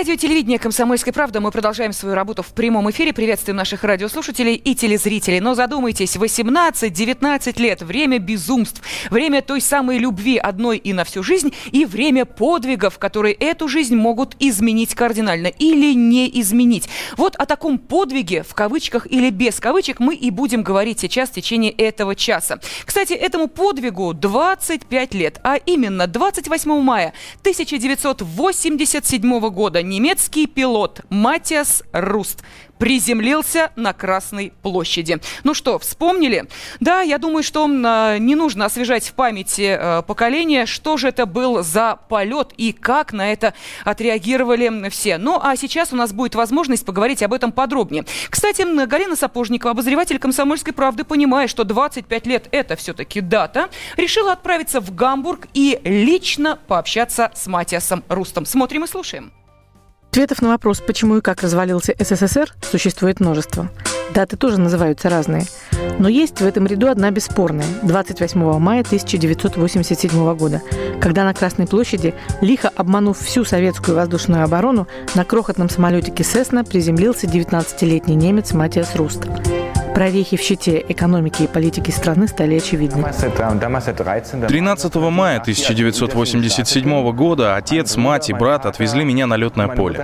Радио телевидение «Комсомольская правда». Мы продолжаем свою работу в прямом эфире. Приветствуем наших радиослушателей и телезрителей. Но задумайтесь, 18-19 лет – время безумств, время той самой любви одной и на всю жизнь, и время подвигов, которые эту жизнь могут изменить кардинально или не изменить. Вот о таком подвиге, в кавычках или без кавычек, мы и будем говорить сейчас в течение этого часа. Кстати, этому подвигу 25 лет, а именно 28 мая 1987 года немецкий пилот Матиас Руст приземлился на Красной площади. Ну что, вспомнили? Да, я думаю, что э, не нужно освежать в памяти э, поколения, что же это был за полет и как на это отреагировали все. Ну а сейчас у нас будет возможность поговорить об этом подробнее. Кстати, Галина Сапожникова, обозреватель «Комсомольской правды», понимая, что 25 лет – это все-таки дата, решила отправиться в Гамбург и лично пообщаться с Матиасом Рустом. Смотрим и слушаем. Ответов на вопрос, почему и как развалился СССР, существует множество. Даты тоже называются разные. Но есть в этом ряду одна бесспорная – 28 мая 1987 года, когда на Красной площади, лихо обманув всю советскую воздушную оборону, на крохотном самолетике «Сесна» приземлился 19-летний немец Матиас Руст. Прорехи в щите экономики и политики страны стали очевидны. 13 мая 1987 года отец, мать и брат отвезли меня на летное поле.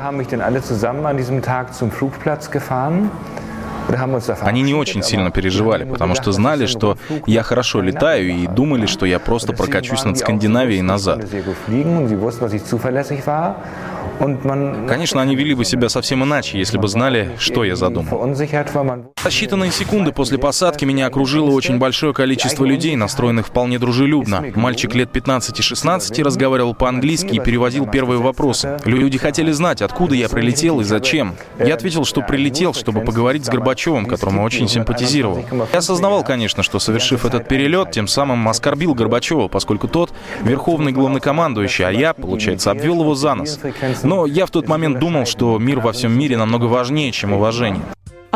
Они не очень сильно переживали, потому что знали, что я хорошо летаю и думали, что я просто прокачусь над Скандинавией назад. Конечно, они вели бы себя совсем иначе, если бы знали, что я задумал. За считанные секунды после посадки меня окружило очень большое количество людей, настроенных вполне дружелюбно. Мальчик лет 15-16 разговаривал по-английски и переводил первые вопросы. Люди хотели знать, откуда я прилетел и зачем. Я ответил, что прилетел, чтобы поговорить с Горбачевым, которому очень симпатизировал. Я осознавал, конечно, что, совершив этот перелет, тем самым оскорбил Горбачева, поскольку тот верховный главнокомандующий, а я, получается, обвел его за нос. Но я в тот момент думал, что мир во всем мире намного важнее, чем уважение.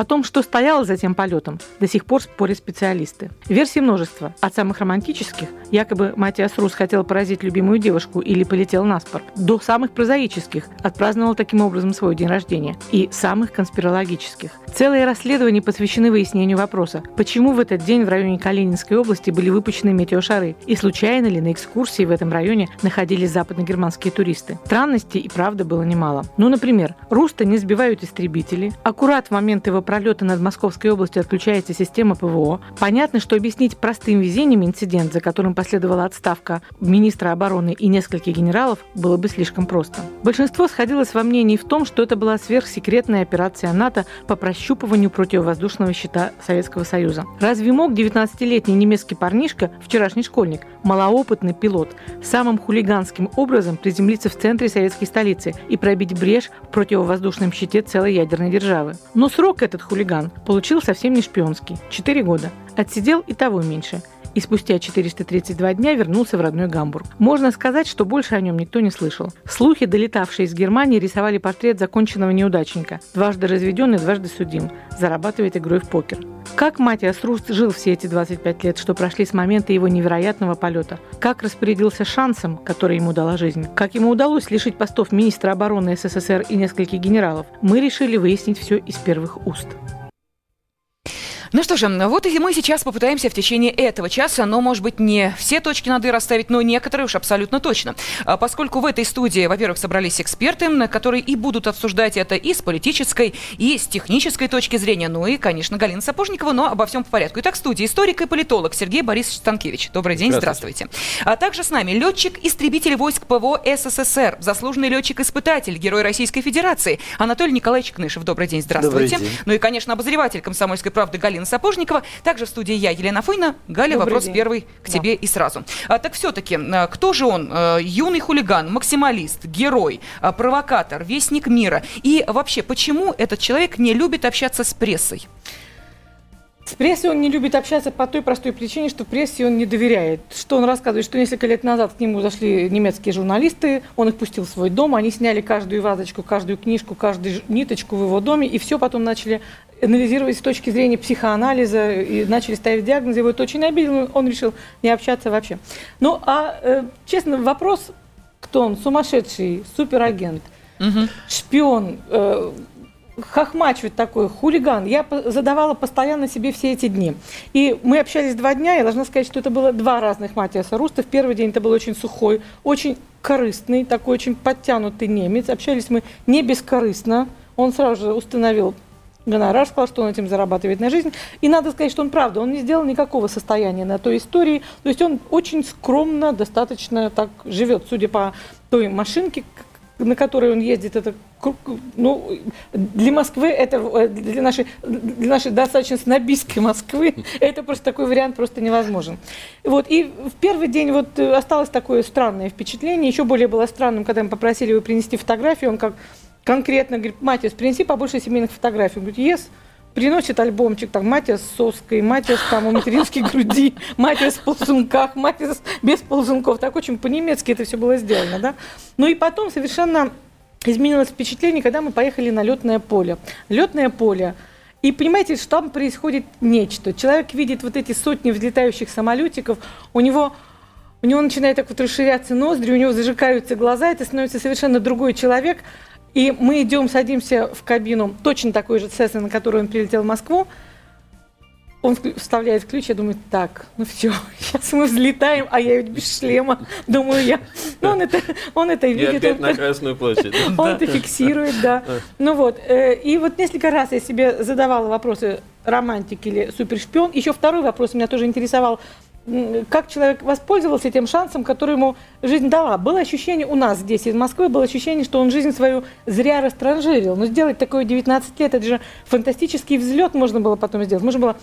О том, что стояло за тем полетом, до сих пор спорят специалисты. Версий множество. От самых романтических, якобы Матиас Рус хотел поразить любимую девушку или полетел на спор, до самых прозаических, отпраздновал таким образом свой день рождения, и самых конспирологических. Целые расследования посвящены выяснению вопроса, почему в этот день в районе Калининской области были выпущены метеошары, и случайно ли на экскурсии в этом районе находились западногерманские туристы. Странностей и правда было немало. Ну, например, Руста не сбивают истребители, аккурат в момент его пролета над Московской областью отключается система ПВО. Понятно, что объяснить простым везением инцидент, за которым последовала отставка министра обороны и нескольких генералов, было бы слишком просто. Большинство сходилось во мнении в том, что это была сверхсекретная операция НАТО по прощупыванию противовоздушного щита Советского Союза. Разве мог 19-летний немецкий парнишка, вчерашний школьник, малоопытный пилот, самым хулиганским образом приземлиться в центре советской столицы и пробить брешь в противовоздушном щите целой ядерной державы? Но срок этот хулиган получил совсем не шпионский – 4 года. Отсидел и того меньше – и спустя 432 дня вернулся в родной Гамбург. Можно сказать, что больше о нем никто не слышал. Слухи, долетавшие из Германии, рисовали портрет законченного неудачника, дважды разведенный, дважды судим, зарабатывает игрой в покер. Как Матиас Руст жил все эти 25 лет, что прошли с момента его невероятного полета? Как распорядился шансом, который ему дала жизнь? Как ему удалось лишить постов министра обороны СССР и нескольких генералов? Мы решили выяснить все из первых уст. Ну что же, вот и мы сейчас попытаемся в течение этого часа, но, может быть, не все точки над «и» расставить, но некоторые уж абсолютно точно. А поскольку в этой студии, во-первых, собрались эксперты, которые и будут обсуждать это и с политической, и с технической точки зрения, ну и, конечно, Галина Сапожникова, но обо всем по порядку. Итак, в студии историк и политолог Сергей Борисович Станкевич. Добрый день, здравствуйте. здравствуйте. А также с нами летчик-истребитель войск ПВО СССР, заслуженный летчик-испытатель, герой Российской Федерации Анатолий Николаевич Кнышев. Добрый день, здравствуйте. Добрый день. Ну и, конечно, обозреватель комсомольской правды Галина Галина Сапожникова. Также в студии я, Елена Фойна. Галя, Добрый вопрос день. первый к да. тебе и сразу. А, так все-таки, а, кто же он? А, юный хулиган, максималист, герой, а, провокатор, вестник мира. И вообще, почему этот человек не любит общаться с прессой? С прессой он не любит общаться по той простой причине, что прессе он не доверяет. Что он рассказывает, что несколько лет назад к нему зашли немецкие журналисты, он их пустил в свой дом, они сняли каждую вазочку, каждую книжку, каждую ниточку в его доме, и все потом начали анализировать с точки зрения психоанализа и начали ставить диагнозы. Его это очень обидело, он решил не общаться вообще. Ну, а, э, честно, вопрос, кто он? Сумасшедший, суперагент, угу. шпион, э, хохмач вот такой, хулиган. Я задавала постоянно себе все эти дни. И мы общались два дня, я должна сказать, что это было два разных Матиаса Руста. В первый день это был очень сухой, очень корыстный, такой очень подтянутый немец. Общались мы не бескорыстно. Он сразу же установил гонорар, сказал, что он этим зарабатывает на жизнь. И надо сказать, что он правда, он не сделал никакого состояния на той истории. То есть он очень скромно, достаточно так живет, судя по той машинке, на которой он ездит, это ну, для Москвы, это э, для нашей, для нашей достаточно снобистской Москвы, это просто такой вариант просто невозможен. Вот, и в первый день вот э, осталось такое странное впечатление, еще более было странным, когда мы попросили его принести фотографию, он как конкретно говорит, Матис, принеси побольше семейных фотографий. Он говорит, yes, приносит альбомчик, там, Матиас с соской, Матиас там у материнской груди, Матиас в ползунках, Матиас без ползунков. Так очень по-немецки это все было сделано, да. Ну и потом совершенно изменилось впечатление, когда мы поехали на летное поле. Летное поле. И понимаете, что там происходит нечто. Человек видит вот эти сотни взлетающих самолетиков, у него у него начинает так вот расширяться ноздри, у него зажигаются глаза, это становится совершенно другой человек – и мы идем, садимся в кабину, точно такой же Cessna, на который он прилетел в Москву. Он вставляет ключ, я думаю, так, ну все, сейчас мы взлетаем, а я ведь без шлема, думаю я. Ну, он это, он это видит. И опять он, на Красную площадь. Он это фиксирует, да. Ну вот, э, и вот несколько раз я себе задавала вопросы, романтик или супершпион. Еще второй вопрос меня тоже интересовал как человек воспользовался этим шансом, который ему жизнь дала. Было ощущение у нас здесь, из Москвы, было ощущение, что он жизнь свою зря растранжирил. Но сделать такое 19 лет, это же фантастический взлет можно было потом сделать. Можно было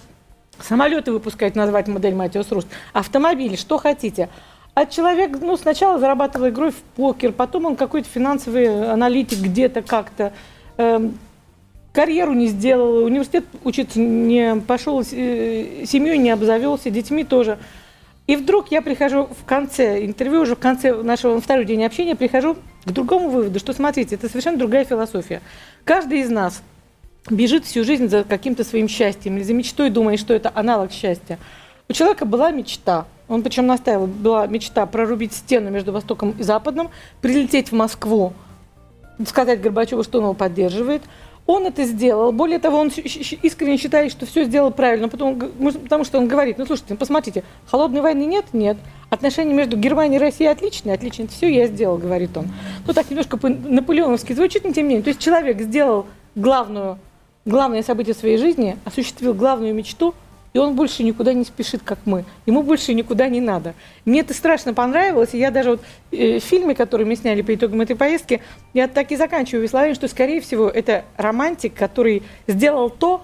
самолеты выпускать, назвать модель Матиос Руст, автомобили, что хотите. А человек ну, сначала зарабатывал игрой в покер, потом он какой-то финансовый аналитик где-то как-то. Эм, карьеру не сделал, университет учиться не пошел, э, семьей не обзавелся, детьми тоже. И вдруг я прихожу в конце интервью, уже в конце нашего на второй день общения, прихожу к другому выводу, что смотрите, это совершенно другая философия. Каждый из нас бежит всю жизнь за каким-то своим счастьем или за мечтой, думая, что это аналог счастья. У человека была мечта, он причем настаивал, была мечта прорубить стену между Востоком и Западом, прилететь в Москву, сказать Горбачеву, что он его поддерживает – он это сделал. Более того, он искренне считает, что все сделал правильно, потому, потому что он говорит, ну слушайте, ну, посмотрите, холодной войны нет? Нет. Отношения между Германией и Россией отличные? Отличные. Все я сделал, говорит он. Ну так немножко по-наполеоновски звучит, но тем не менее. То есть человек сделал главную, главное событие своей жизни, осуществил главную мечту – и он больше никуда не спешит, как мы. Ему больше никуда не надо. Мне это страшно понравилось, и я даже вот э, в фильме, мы сняли по итогам этой поездки, я так и заканчиваю словами, что, скорее всего, это романтик, который сделал то,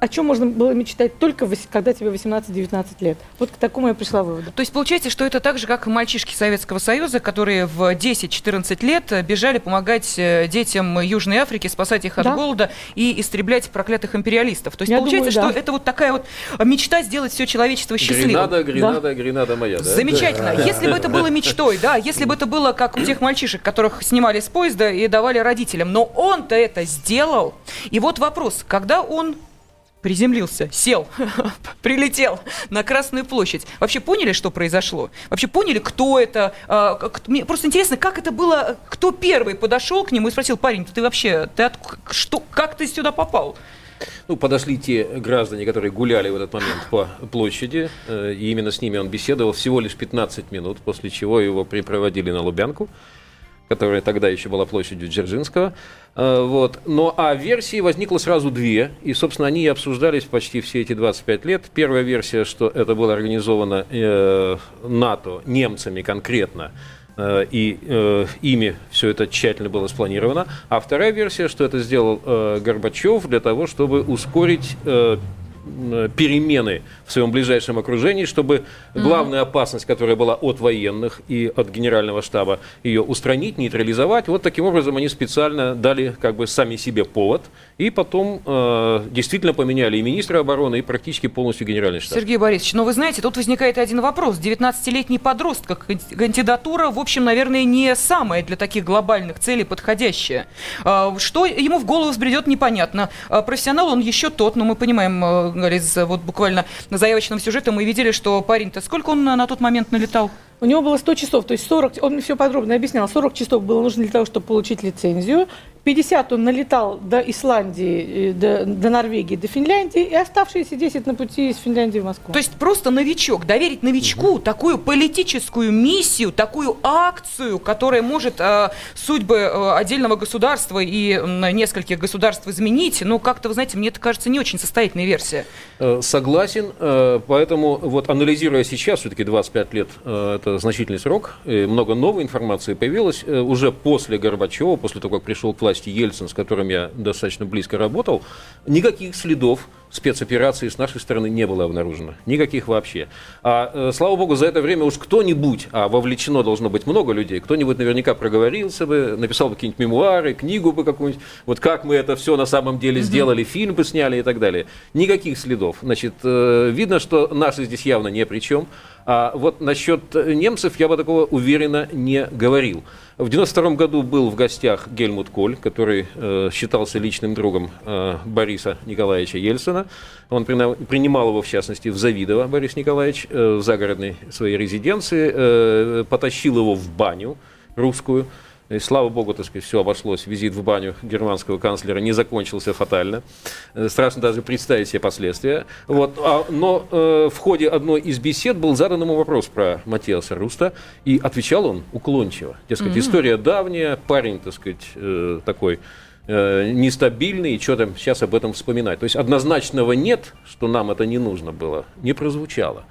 о чем можно было мечтать только когда тебе 18-19 лет. Вот к такому я пришла выводу. То есть получается, что это так же, как и мальчишки Советского Союза, которые в 10-14 лет бежали помогать э, детям Южной Африки, спасать их от да. голода и истреблять проклятых империалистов. То есть я получается, думаю, да. что это вот такая вот мечта сделать все человечество счастливым. Гренада, Гренада, да? Гренада моя, да? Замечательно. Да. Если бы это было мечтой, да, если бы это было как у тех мальчишек, которых снимали с поезда и давали родителям, но он-то это сделал. И вот вопрос, когда он приземлился, сел, прилетел на Красную площадь. Вообще поняли, что произошло? Вообще поняли, кто это? А, мне просто интересно, как это было, кто первый подошел к нему и спросил, парень, ты вообще, ты от, что, как ты сюда попал? Ну, подошли те граждане, которые гуляли в этот момент по площади, э, и именно с ними он беседовал всего лишь 15 минут, после чего его припроводили на Лубянку которая тогда еще была площадью Дзержинского. Э, вот. Но а версии возникло сразу две, и, собственно, они обсуждались почти все эти 25 лет. Первая версия, что это было организовано э, НАТО немцами конкретно, э, и э, ими все это тщательно было спланировано. А вторая версия, что это сделал э, Горбачев для того, чтобы ускорить э, перемены в своем ближайшем окружении, чтобы главная опасность, которая была от военных и от генерального штаба, ее устранить, нейтрализовать. Вот таким образом они специально дали как бы сами себе повод и потом э, действительно поменяли и министра обороны, и практически полностью генеральный штаб. Сергей Борисович, но вы знаете, тут возникает один вопрос. 19-летний подросток, кандидатура, в общем, наверное, не самая для таких глобальных целей подходящая. А, что ему в голову взбредет, непонятно. А, профессионал он еще тот, но мы понимаем, из вот буквально на заявочном сюжете мы видели, что парень-то сколько он на тот момент налетал? У него было 100 часов, то есть 40, он все подробно объяснял, 40 часов было нужно для того, чтобы получить лицензию. 50 он налетал до Исландии, э, до, до Норвегии, до Финляндии, и оставшиеся 10 на пути из Финляндии в Москву. То есть просто новичок, доверить новичку угу. такую политическую миссию, такую акцию, которая может э, судьбы э, отдельного государства и э, нескольких государств изменить, ну как-то, вы знаете, мне это кажется не очень состоятельная версия. Э, согласен, э, поэтому вот анализируя сейчас, все-таки 25 лет, это значительный срок, много новой информации появилось уже после Горбачева, после того, как пришел к власти Ельцин, с которым я достаточно близко работал, никаких следов спецоперации с нашей стороны не было обнаружено. Никаких вообще. А, э, слава богу, за это время уж кто-нибудь, а вовлечено должно быть много людей, кто-нибудь наверняка проговорился бы, написал бы какие-нибудь мемуары, книгу бы какую-нибудь, вот как мы это все на самом деле сделали, фильм бы сняли и так далее. Никаких следов. Значит, э, видно, что наши здесь явно ни при чем. А вот насчет немцев я бы такого уверенно не говорил. В 92 году был в гостях Гельмут Коль, который э, считался личным другом э, Бориса Николаевича Ельцина. Он принимал его, в частности, в Завидово, Борис Николаевич, э, в загородной своей резиденции, э, потащил его в баню русскую. И слава богу, так сказать, все обошлось. Визит в баню германского канцлера не закончился фатально. Э, страшно даже представить себе последствия. Вот. А, но э, в ходе одной из бесед был задан ему вопрос про Матиаса Руста, и отвечал он уклончиво. Дескать, mm-hmm. история давняя, парень, так сказать, э, такой э, нестабильный, и что там сейчас об этом вспоминать. То есть однозначного нет, что нам это не нужно было, не прозвучало.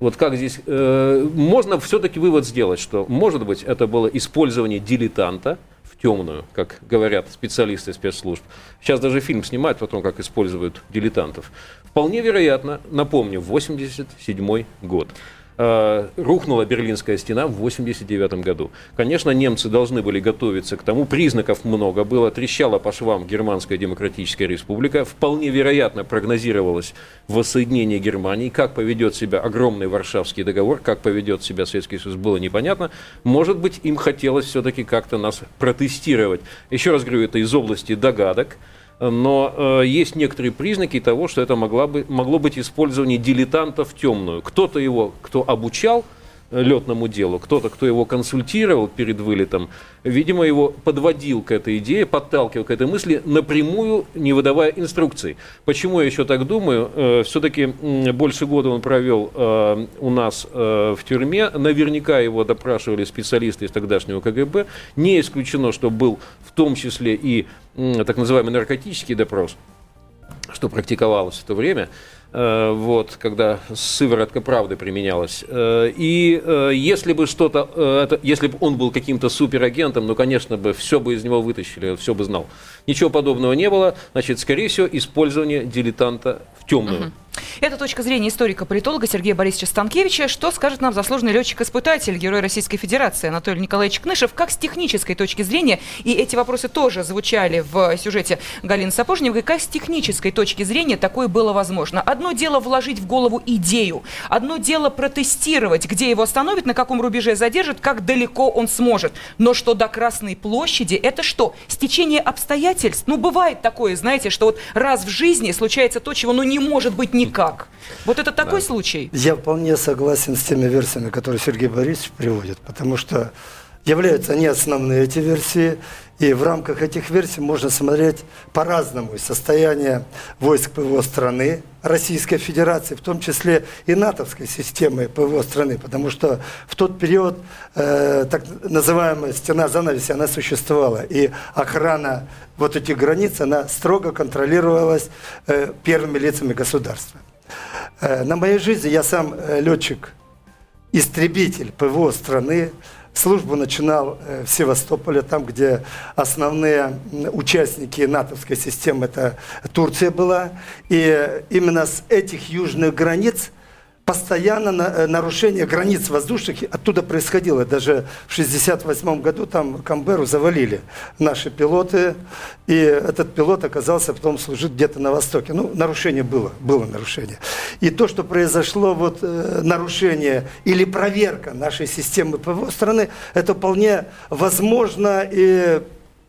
Вот как здесь э, можно все-таки вывод сделать, что, может быть, это было использование дилетанта в темную, как говорят специалисты спецслужб. Сейчас даже фильм снимают о том, как используют дилетантов. Вполне вероятно, напомню, 87 год. Э, рухнула Берлинская стена в 1989 году. Конечно, немцы должны были готовиться к тому, признаков много было, трещала по швам Германская Демократическая Республика, вполне вероятно прогнозировалось воссоединение Германии, как поведет себя огромный Варшавский договор, как поведет себя Советский Союз, было непонятно. Может быть, им хотелось все-таки как-то нас протестировать. Еще раз говорю, это из области догадок но э, есть некоторые признаки того, что это могла бы, могло быть использование дилетанта в темную. Кто-то его, кто обучал, летному делу. Кто-то, кто его консультировал перед вылетом, видимо, его подводил к этой идее, подталкивал к этой мысли, напрямую не выдавая инструкций. Почему я еще так думаю? Э, Все-таки больше года он провел э, у нас э, в тюрьме. Наверняка его допрашивали специалисты из тогдашнего КГБ. Не исключено, что был в том числе и так называемый наркотический допрос, что практиковалось в то время. Э, вот, когда сыворотка правды применялась. Э, и э, если бы что-то, если бы он был каким-то суперагентом, ну, конечно бы, все бы из него вытащили, все бы знал. Ничего подобного не было. Значит, скорее всего, использование дилетанта в темную. Угу. Это точка зрения историка-политолога Сергея Борисовича Станкевича. Что скажет нам заслуженный летчик-испытатель, герой Российской Федерации Анатолий Николаевич Кнышев, как с технической точки зрения, и эти вопросы тоже звучали в сюжете Галины Сапожниковой, как с технической точки зрения такое было возможно. Одно дело вложить в голову идею, одно дело протестировать, где его остановят, на каком рубеже задержат, как далеко он сможет. Но что до Красной площади, это что? Стечение обстоятельств? Ну, бывает такое, знаете, что вот раз в жизни случается то, чего ну не может быть никак никак. Вот это такой да. случай? Я вполне согласен с теми версиями, которые Сергей Борисович приводит, потому что являются они основные, эти версии, и в рамках этих версий можно смотреть по-разному состояние войск ПВО страны, Российской Федерации, в том числе и натовской системы ПВО страны, потому что в тот период э, так называемая стена занавеси, она существовала, и охрана вот этих границ, она строго контролировалась э, первыми лицами государства. Э, на моей жизни я сам э, летчик, истребитель ПВО страны, службу начинал э, в Севастополе, там, где основные участники натовской системы, это Турция была. И именно с этих южных границ постоянно э, нарушение границ воздушных оттуда происходило. Даже в 1968 году там Камберу завалили наши пилоты, и этот пилот оказался потом служить где-то на Востоке. Ну, нарушение было, было нарушение. И то, что произошло, вот э, нарушение или проверка нашей системы ПВО страны, это вполне возможно и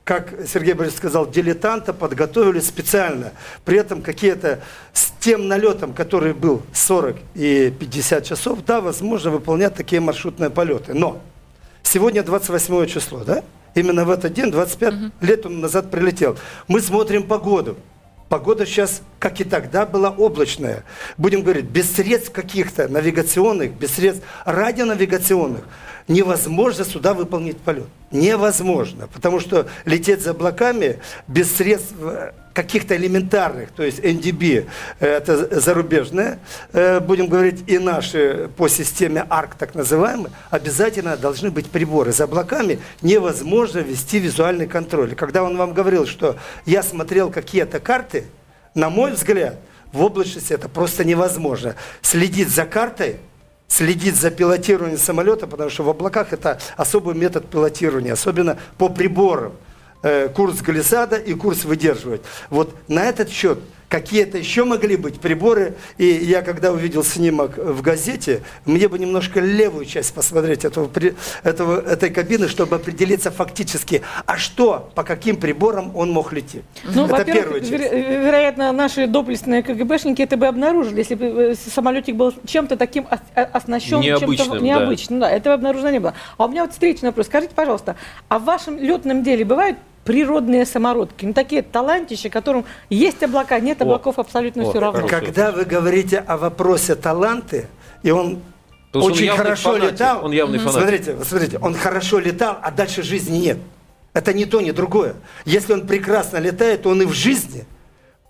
как Сергей Борисович сказал, дилетанта подготовили специально. При этом какие-то с тем налетом, который был 40 и 50 часов, да, возможно выполнять такие маршрутные полеты. Но сегодня 28 число, да? Именно в этот день, 25 угу. лет он назад прилетел. Мы смотрим погоду. Погода сейчас, как и тогда, была облачная. Будем говорить, без средств каких-то навигационных, без средств радионавигационных невозможно сюда выполнить полет. Невозможно, потому что лететь за облаками без средств э, каких-то элементарных, то есть NDB, э, это зарубежные, э, будем говорить, и наши по системе ARC, так называемые, обязательно должны быть приборы. За облаками невозможно вести визуальный контроль. Когда он вам говорил, что я смотрел какие-то карты, на мой взгляд, в облачности это просто невозможно. Следить за картой – следить за пилотированием самолета, потому что в облаках это особый метод пилотирования, особенно по приборам. Э, курс глиссада и курс выдерживать. Вот на этот счет какие-то еще могли быть приборы. И я, когда увидел снимок в газете, мне бы немножко левую часть посмотреть этого, этого, этой кабины, чтобы определиться фактически, а что, по каким приборам он мог лететь. Ну, это первая часть. Веро- вероятно, наши доблестные КГБшники это бы обнаружили, если бы э, самолетик был чем-то таким оснащен, необычным, чем-то необычным. Да. да, этого обнаружено не было. А у меня вот встречный вопрос. Скажите, пожалуйста, а в вашем летном деле бывают природные самородки. Ну, такие талантища, которым есть облака, нет облаков, о, абсолютно о, все равно. Когда вы говорите о вопросе таланты, и он Потому очень он хорошо фанатик, летал. Он явный фанатик. Смотрите, смотрите, он хорошо летал, а дальше жизни нет. Это не то, не другое. Если он прекрасно летает, то он и в жизни –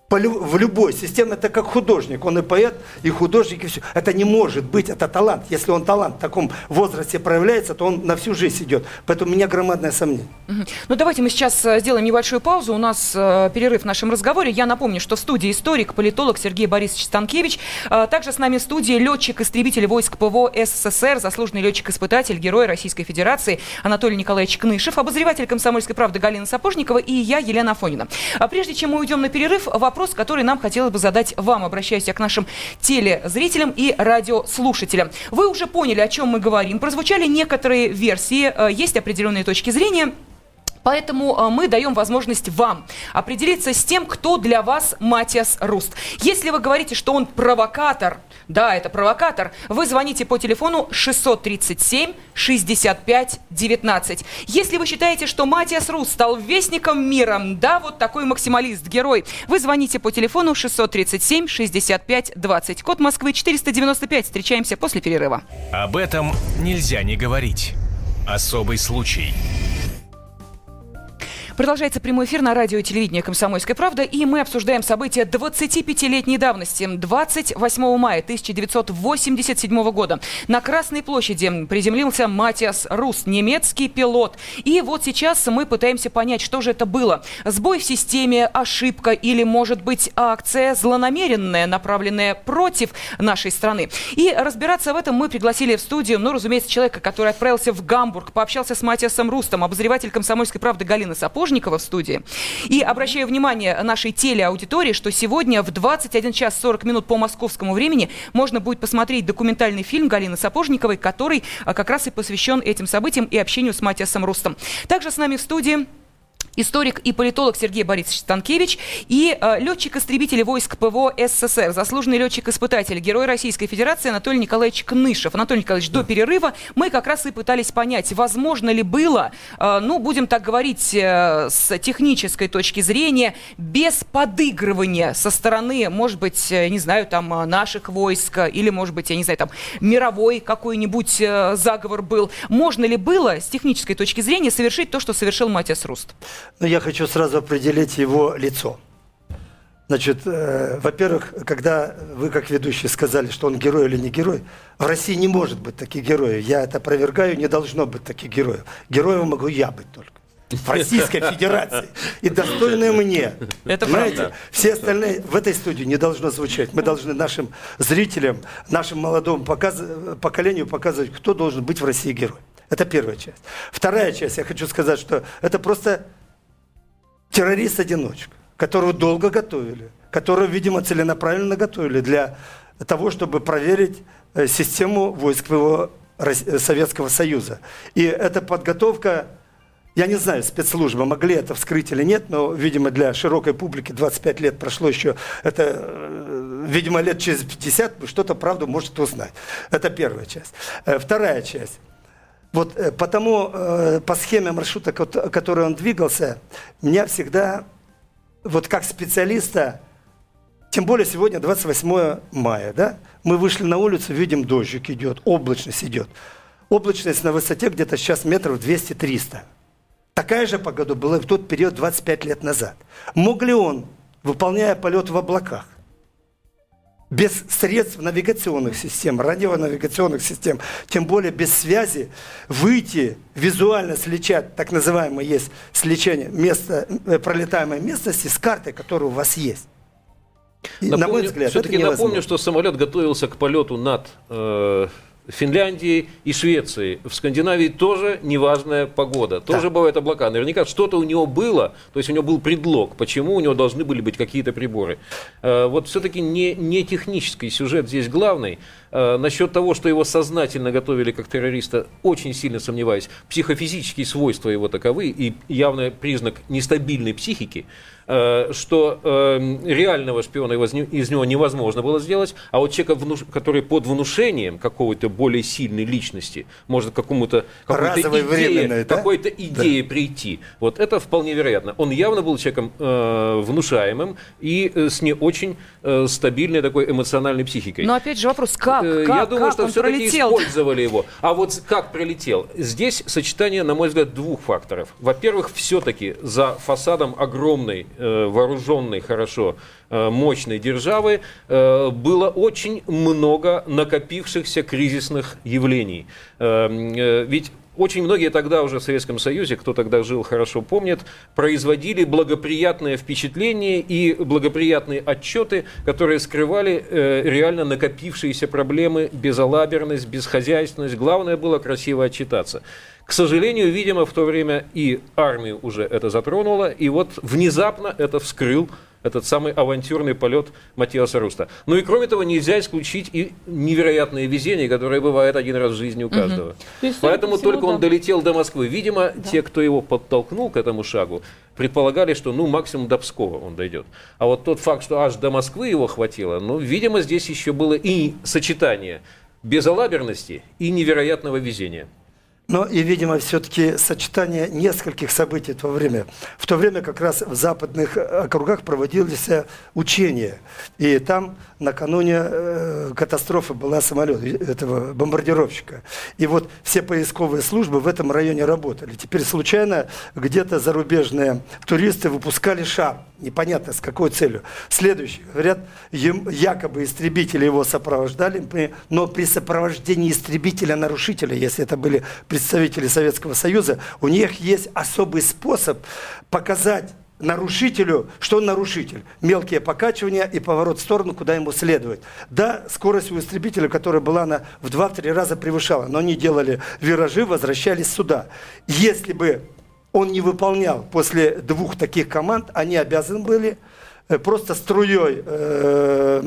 в любой системе это как художник. Он и поэт, и художник, и все. Это не может быть, это талант. Если он талант в таком возрасте проявляется, то он на всю жизнь идет. Поэтому у меня громадное сомнение. Ну давайте мы сейчас э, сделаем небольшую паузу. У нас э, перерыв в нашем разговоре. Я напомню, что в студии историк, политолог Сергей Борисович Станкевич. Э, также с нами в студии летчик-истребитель войск ПВО СССР, заслуженный летчик-испытатель, герой Российской Федерации Анатолий Николаевич Кнышев, обозреватель комсомольской правды Галина Сапожникова и я, Елена Афонина. А прежде чем мы уйдем на перерыв, вопрос вопрос, который нам хотелось бы задать вам. Обращаюсь я к нашим телезрителям и радиослушателям. Вы уже поняли, о чем мы говорим. Прозвучали некоторые версии, э, есть определенные точки зрения. Поэтому э, мы даем возможность вам определиться с тем, кто для вас Матиас Руст. Если вы говорите, что он провокатор, да, это провокатор, вы звоните по телефону 637 65 19. Если вы считаете, что Матиас Руст стал вестником мира, да, вот такой максималист, герой, вы звоните по телефону 637 65 20. Код Москвы 495. Встречаемся после перерыва. Об этом нельзя не говорить. Особый случай. Продолжается прямой эфир на радио и телевидении «Комсомольская правда», и мы обсуждаем события 25-летней давности. 28 мая 1987 года на Красной площади приземлился Матиас Рус, немецкий пилот. И вот сейчас мы пытаемся понять, что же это было. Сбой в системе, ошибка или, может быть, акция злонамеренная, направленная против нашей страны. И разбираться в этом мы пригласили в студию, ну, разумеется, человека, который отправился в Гамбург, пообщался с Матиасом Рустом, обозреватель «Комсомольской правды» Галина Сапожникова, Сапожникова в студии. И обращаю внимание нашей телеаудитории, что сегодня в 21 час 40 минут по московскому времени можно будет посмотреть документальный фильм Галины Сапожниковой, который а, как раз и посвящен этим событиям и общению с Матиасом Рустом. Также с нами в студии историк и политолог Сергей Борисович Станкевич и э, летчик-истребитель войск ПВО СССР, заслуженный летчик-испытатель, герой Российской Федерации Анатолий Николаевич Кнышев. Анатолий Николаевич, да. до перерыва мы как раз и пытались понять, возможно ли было, э, ну, будем так говорить, э, с технической точки зрения, без подыгрывания со стороны, может быть, э, не знаю, там, э, наших войск, или, может быть, я не знаю, там, мировой какой-нибудь э, заговор был. Можно ли было с технической точки зрения совершить то, что совершил Матиас Руст? Но я хочу сразу определить его лицо. Значит, э, во-первых, когда вы как ведущий сказали, что он герой или не герой, в России не может быть таких героев. Я это опровергаю, не должно быть таких героев. Героем могу я быть только. В Российской Федерации. И достойные мне. Это Понимаете? правда. Все остальные в этой студии не должно звучать. Мы должны нашим зрителям, нашему молодому показ... поколению показывать, кто должен быть в России герой. Это первая часть. Вторая часть, я хочу сказать, что это просто террорист-одиночка, которого долго готовили, которого, видимо, целенаправленно готовили для того, чтобы проверить э, систему войск его э, Советского Союза. И эта подготовка, я не знаю, спецслужбы могли это вскрыть или нет, но, видимо, для широкой публики 25 лет прошло еще, это, э, видимо, лет через 50 что-то, правду может узнать. Это первая часть. Вторая часть. Вот э, потому э, по схеме маршрута, кот- который он двигался, меня всегда, вот как специалиста, тем более сегодня 28 мая, да, мы вышли на улицу, видим дождик идет, облачность идет. Облачность на высоте где-то сейчас метров 200-300. Такая же погода была в тот период 25 лет назад. Мог ли он, выполняя полет в облаках, без средств навигационных систем, радионавигационных систем, тем более без связи, выйти, визуально сличать, так называемое есть сличение место, э, пролетаемой местности с картой, которая у вас есть. И, на мой взгляд, все-таки напомню, что самолет готовился к полету над э, Финляндией и Швецией. В Скандинавии тоже неважная погода, тоже бывают облака. Наверняка что-то у него было, то есть у него был предлог, почему у него должны были быть какие-то приборы. Э, вот все-таки не, не технический сюжет здесь главный. Э, насчет того, что его сознательно готовили как террориста, очень сильно сомневаюсь. Психофизические свойства его таковы и явный признак нестабильной психики, что э, реального шпиона из не- из него невозможно было сделать, а вот человека, который под внушением какой-то более сильной личности может к какому-то какой-то временной, идее, да? какой-то идее прийти. Вот это вполне вероятно. Он явно был человеком э, внушаемым и э, с не очень э, стабильной такой эмоциональной психикой. Но опять же вопрос, как? Э, как Я думаю, как что он все-таки пролетел? использовали его. А вот как пролетел? Здесь сочетание, на мой взгляд, двух факторов. Во-первых, все-таки за фасадом огромной, э, вооруженной, хорошо, э, мощной державы э, было очень много накопившихся кризисных явлений. Э, э, Ведь очень многие тогда уже в Советском Союзе, кто тогда жил, хорошо помнит, производили благоприятное впечатление и благоприятные отчеты, которые скрывали э, реально накопившиеся проблемы, безалаберность, бесхозяйственность. Главное было красиво отчитаться. К сожалению, видимо, в то время и армию уже это затронуло, и вот внезапно это вскрыл этот самый авантюрный полет Матиаса Руста. Ну и кроме того, нельзя исключить и невероятное везение, которое бывает один раз в жизни у каждого. То есть, Поэтому по всему, только он да. долетел до Москвы. Видимо, те, кто его подтолкнул к этому шагу, предполагали, что ну максимум до Пскова он дойдет. А вот тот факт, что аж до Москвы его хватило, ну, видимо, здесь еще было и сочетание безалаберности и невероятного везения. Но и, видимо, все-таки сочетание нескольких событий в то время. В то время как раз в западных э, округах проводились э, учения. И там накануне э, катастрофы была самолет этого бомбардировщика. И вот все поисковые службы в этом районе работали. Теперь случайно где-то зарубежные туристы выпускали шар. Непонятно с какой целью. Следующий. Говорят, якобы истребители его сопровождали, но при сопровождении истребителя-нарушителя, если это были представители Советского Союза, у них есть особый способ показать нарушителю, что он нарушитель. Мелкие покачивания и поворот в сторону, куда ему следует. Да, скорость у истребителя, которая была на, в 2-3 раза превышала, но они делали виражи, возвращались сюда. Если бы он не выполнял после двух таких команд, они обязаны были просто струей, э,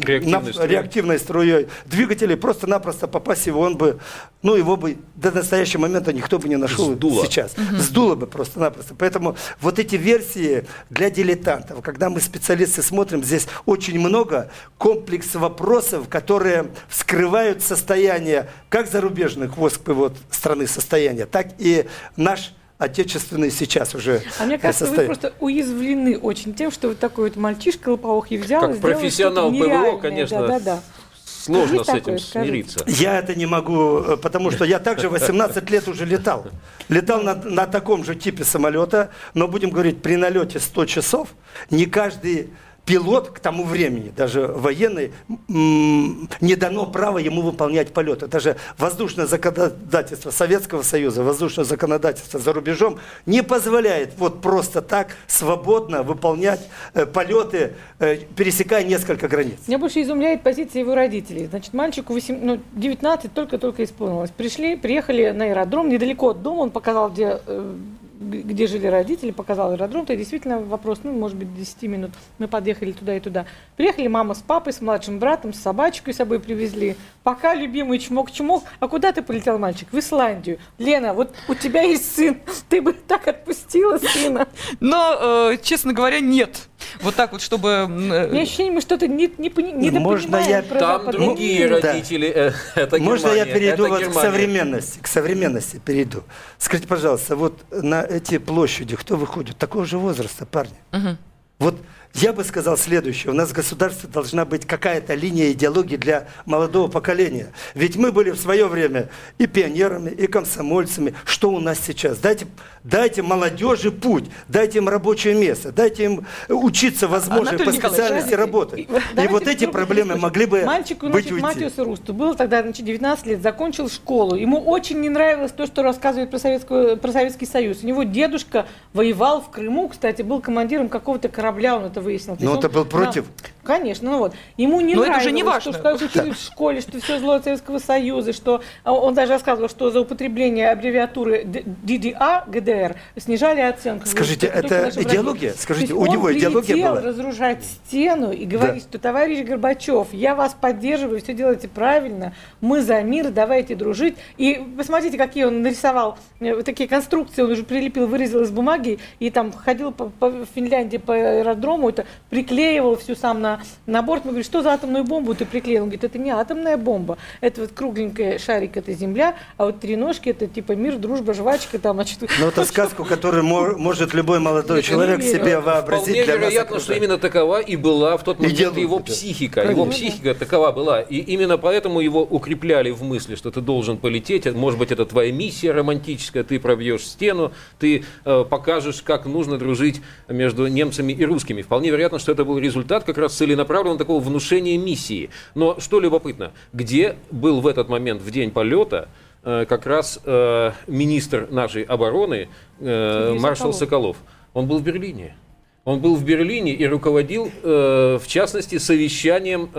Реактивной наф- струей. реактивной струей двигателей просто-напросто попасть его, он бы, ну его бы до настоящего момента никто бы не нашел Сдуло. сейчас. Сдуло бы просто-напросто. Поэтому вот эти версии для дилетантов, когда мы специалисты смотрим, здесь очень много комплекс вопросов, которые вскрывают состояние как зарубежных войск вот, страны состояния, так и наш отечественный сейчас уже А мне кажется, вы состояние. просто уязвлены очень тем, что вот такой вот мальчишка лопоухий взял Как и сделал профессионал что-то ПВО, нереальное. конечно, Да, да, да. Сложно Есть с этим такое, скажите? смириться. Я это не могу, э, потому что я также 18 лет уже летал. Летал на, на таком же типе самолета, но будем говорить, при налете 100 часов не каждый пилот к тому времени, даже военный, не дано право ему выполнять полет. Это же воздушное законодательство Советского Союза, воздушное законодательство за рубежом не позволяет вот просто так свободно выполнять э, полеты, э, пересекая несколько границ. Меня больше изумляет позиция его родителей. Значит, мальчику 8, ну, 19 только-только исполнилось. Пришли, приехали на аэродром, недалеко от дома, он показал, где э, где жили родители, показал аэродром, то действительно вопрос, ну, может быть, 10 минут. Мы подъехали туда и туда. Приехали мама с папой, с младшим братом, с собачкой с собой привезли. Пока, любимый, чмок-чмок. А куда ты полетел, мальчик? В Исландию. Лена, вот у тебя есть сын, ты бы так отпустила сына. Но, э, честно говоря, нет. Вот так вот, чтобы... Э, У меня ощущение, мы что-то не, не, не Можно я... Про Там Запад. другие да. родители. Э, это Можно я перейду вот к современности? К современности перейду. Скажите, пожалуйста, вот на эти площади кто выходит? Такого же возраста, парни. Угу. Вот я бы сказал следующее. У нас в государстве должна быть какая-то линия идеологии для молодого поколения. Ведь мы были в свое время и пионерами, и комсомольцами. Что у нас сейчас? Дайте, дайте молодежи путь, дайте им рабочее место, дайте им учиться, возможно, Анатолий по специальности работать. И, вот эти проблемы могли бы Мальчику, быть уйти. Матиусу Русту было тогда значит, 19 лет, закончил школу. Ему очень не нравилось то, что рассказывает про, Советскую, про Советский Союз. У него дедушка воевал в Крыму, кстати, был командиром какого-то корабля, он это это выяснил. Но это был против? Конечно, ну вот. Ему не Но нравилось, это же не важно. что, что учили в школе, что все зло Советского Союза, что а, он даже рассказывал, что за употребление аббревиатуры ДДА, ГДР, снижали оценку. Скажите, это идеология? Скажите, у него идеология была? разрушать стену и говорить, да. что товарищ Горбачев, я вас поддерживаю, все делаете правильно, мы за мир, давайте дружить. И посмотрите, какие он нарисовал, э, такие конструкции он уже прилепил, вырезал из бумаги, и там ходил по, по Финляндии по аэродрому, это приклеивал всю сам на, на борт. Мы говорим, что за атомную бомбу ты приклеил? Он говорит, это не атомная бомба, это вот кругленькая шарик, это земля, а вот три ножки, это типа мир, дружба, жвачка там, значит. Ну, это сказку, которую может любой молодой человек себе вообразить. Вполне вероятно, что именно такова и была в тот момент его психика. Его психика такова была. И именно поэтому его укрепляли в мысли, что ты должен полететь, может быть, это твоя миссия романтическая, ты пробьешь стену, ты э, покажешь, как нужно дружить между немцами и русскими. Вполне вполне вероятно, что это был результат как раз целенаправленного такого внушения миссии. Но что любопытно, где был в этот момент, в день полета, э, как раз э, министр нашей обороны, э, маршал Соколов. Он был в Берлине. Он был в Берлине и руководил, в частности, совещанием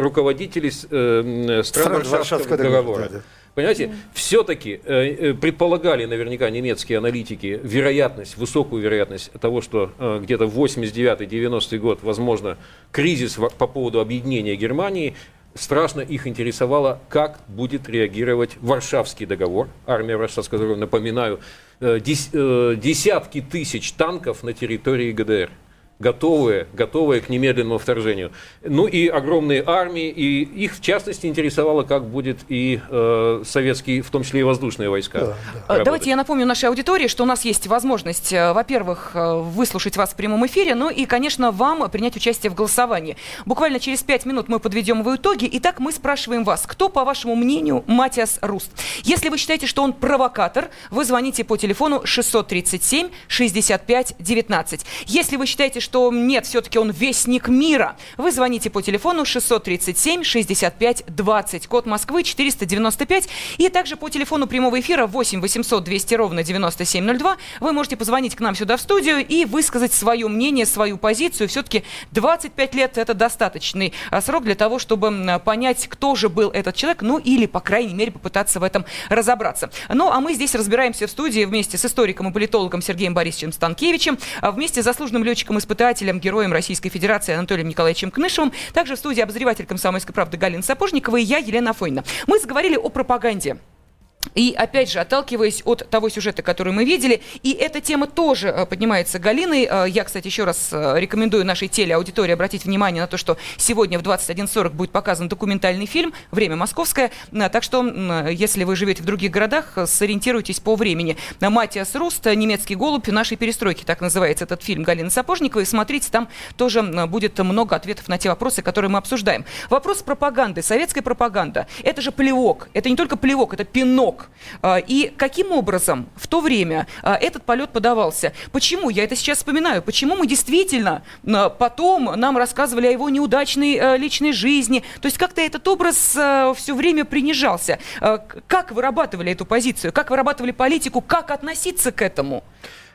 руководителей стран, стран Варшавского договора. Да, да. Понимаете, mm. все-таки э, э, предполагали наверняка немецкие аналитики вероятность, высокую вероятность того, что э, где-то в 89-90 год, возможно, кризис по поводу объединения Германии, страшно их интересовало, как будет реагировать Варшавский договор, армия Варшавского договора, напоминаю, э, дес, э, десятки тысяч танков на территории ГДР готовые, готовые к немедленному вторжению. Ну и огромные армии, и их в частности интересовало, как будет и э, советские, в том числе и воздушные войска. Да, да. Давайте я напомню нашей аудитории, что у нас есть возможность, э, во-первых, э, выслушать вас в прямом эфире, ну и, конечно, вам принять участие в голосовании. Буквально через пять минут мы подведем его итоги. Итак, мы спрашиваем вас, кто, по вашему мнению, Матиас Руст? Если вы считаете, что он провокатор, вы звоните по телефону 637 65 19. Если вы считаете, что нет, все-таки он вестник мира, вы звоните по телефону 637 65 20, код Москвы 495, и также по телефону прямого эфира 8 800 200 ровно 9702 вы можете позвонить к нам сюда в студию и высказать свое мнение, свою позицию. Все-таки 25 лет это достаточный а, срок для того, чтобы понять, кто же был этот человек, ну или, по крайней мере, попытаться в этом разобраться. Ну, а мы здесь разбираемся в студии вместе с историком и политологом Сергеем Борисовичем Станкевичем, а вместе с заслуженным летчиком-испытателем, героем Российской Федерации Анатолием Николаевичем Кнышевым, также в студии обозреватель комсомольской правды Галина Сапожникова и я, Елена Афонина. Мы заговорили о пропаганде. И опять же, отталкиваясь от того сюжета, который мы видели, и эта тема тоже э, поднимается Галиной. Э, я, кстати, еще раз э, рекомендую нашей телеаудитории обратить внимание на то, что сегодня в 21.40 будет показан документальный фильм «Время московское». Так что, если вы живете в других городах, сориентируйтесь по времени. «Матиас Руст», «Немецкий голубь», «Нашей перестройки», так называется этот фильм Галины Сапожниковой. Смотрите, там тоже будет много ответов на те вопросы, которые мы обсуждаем. Вопрос пропаганды, советская пропаганда. Это же плевок. Это не только плевок, это пинок срок. И каким образом в то время этот полет подавался? Почему? Я это сейчас вспоминаю. Почему мы действительно потом нам рассказывали о его неудачной личной жизни? То есть как-то этот образ все время принижался. Как вырабатывали эту позицию? Как вырабатывали политику? Как относиться к этому?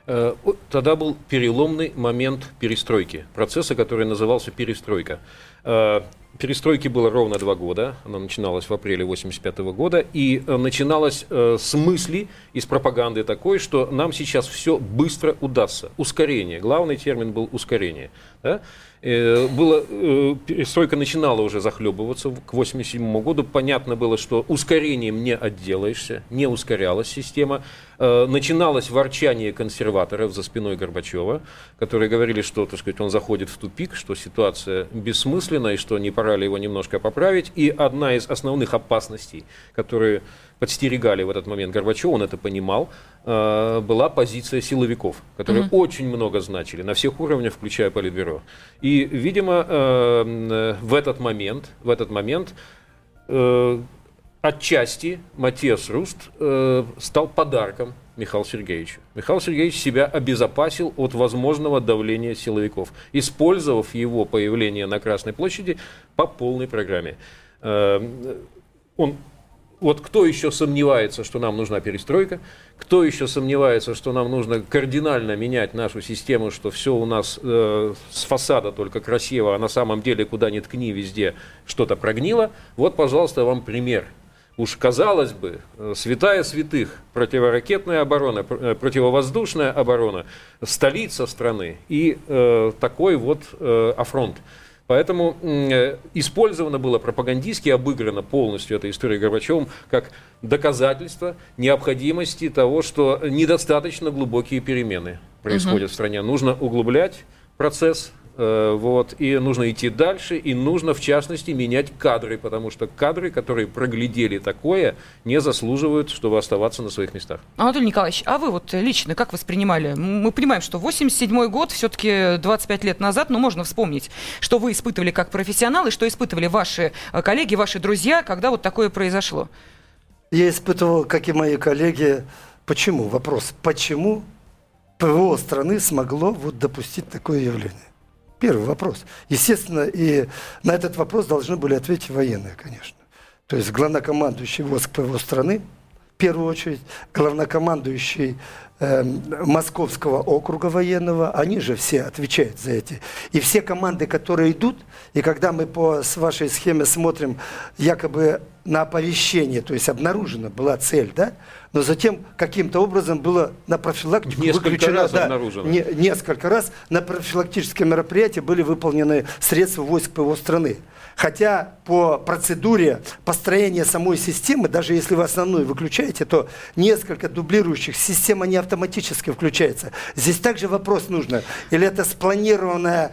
Э, тогда был переломный момент перестройки, процесса, который назывался перестройка. Э, перестройки было ровно два года, она начиналась в апреле 1985 года, и э, начиналась с мысли, из пропаганды такой, что нам сейчас все быстро удастся. Ускорение, главный термин был ускорение. Да? Э, было, э, перестройка начинала уже захлебываться к 1987 году. Понятно было, что ускорением не отделаешься, не ускорялась система. Э, начиналось ворчание консерваторов за спиной Горбачева, которые говорили, что так сказать, он заходит в тупик, что ситуация бессмысленна и что не пора ли его немножко поправить. И одна из основных опасностей, которые подстерегали в этот момент Горбачев, он это понимал, э, была позиция силовиков, которые угу. очень много значили на всех уровнях, включая Политбюро. И, видимо, э, в этот момент, в этот момент э, отчасти Матиас Руст стал подарком Михаилу Сергеевичу. Михаил Сергеевич себя обезопасил от возможного давления силовиков, использовав его появление на Красной площади по полной программе. Он вот кто еще сомневается, что нам нужна перестройка, кто еще сомневается, что нам нужно кардинально менять нашу систему, что все у нас э, с фасада только красиво, а на самом деле куда ни ткни, везде что-то прогнило. Вот, пожалуйста, вам пример. Уж казалось бы, э, святая святых, противоракетная оборона, э, противовоздушная оборона, столица страны и э, такой вот э, афронт. Поэтому э, использовано было пропагандистски, обыграно полностью эта история Горбачевым как доказательство необходимости того, что недостаточно глубокие перемены происходят угу. в стране. Нужно углублять процесс вот, и нужно идти дальше, и нужно, в частности, менять кадры, потому что кадры, которые проглядели такое, не заслуживают, чтобы оставаться на своих местах. Анатолий Николаевич, а вы вот лично как воспринимали? Мы понимаем, что 87 год, все-таки 25 лет назад, но можно вспомнить, что вы испытывали как профессионалы, что испытывали ваши э, коллеги, ваши друзья, когда вот такое произошло? Я испытывал, как и мои коллеги, почему? Вопрос, почему ПВО страны смогло вот допустить такое явление? Первый вопрос. Естественно, и на этот вопрос должны были ответить военные, конечно. То есть главнокомандующий войск ПВО страны, в первую очередь, главнокомандующий э, Московского округа военного, они же все отвечают за эти. И все команды, которые идут, и когда мы по с вашей схеме смотрим якобы на оповещение, то есть обнаружена была цель, да, но затем каким-то образом было на профилактику несколько выключено, раз да, обнаружено. Не, несколько раз на профилактические мероприятия были выполнены средства войск ПВО страны. Хотя по процедуре построения самой системы, даже если вы основную выключаете, то несколько дублирующих систем, они автоматически включаются. Здесь также вопрос нужно. Или это спланированная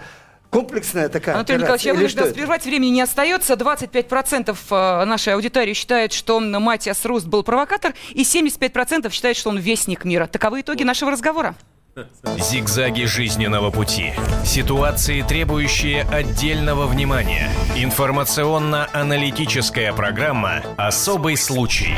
комплексная такая Анатолий Николаевич, я вынужден прервать, времени не остается. 25% э, нашей аудитории считает, что Матиас Руст был провокатор, и 75% считает, что он вестник мира. Таковы итоги нашего разговора. Зигзаги жизненного пути. Ситуации, требующие отдельного внимания. Информационно-аналитическая программа «Особый случай».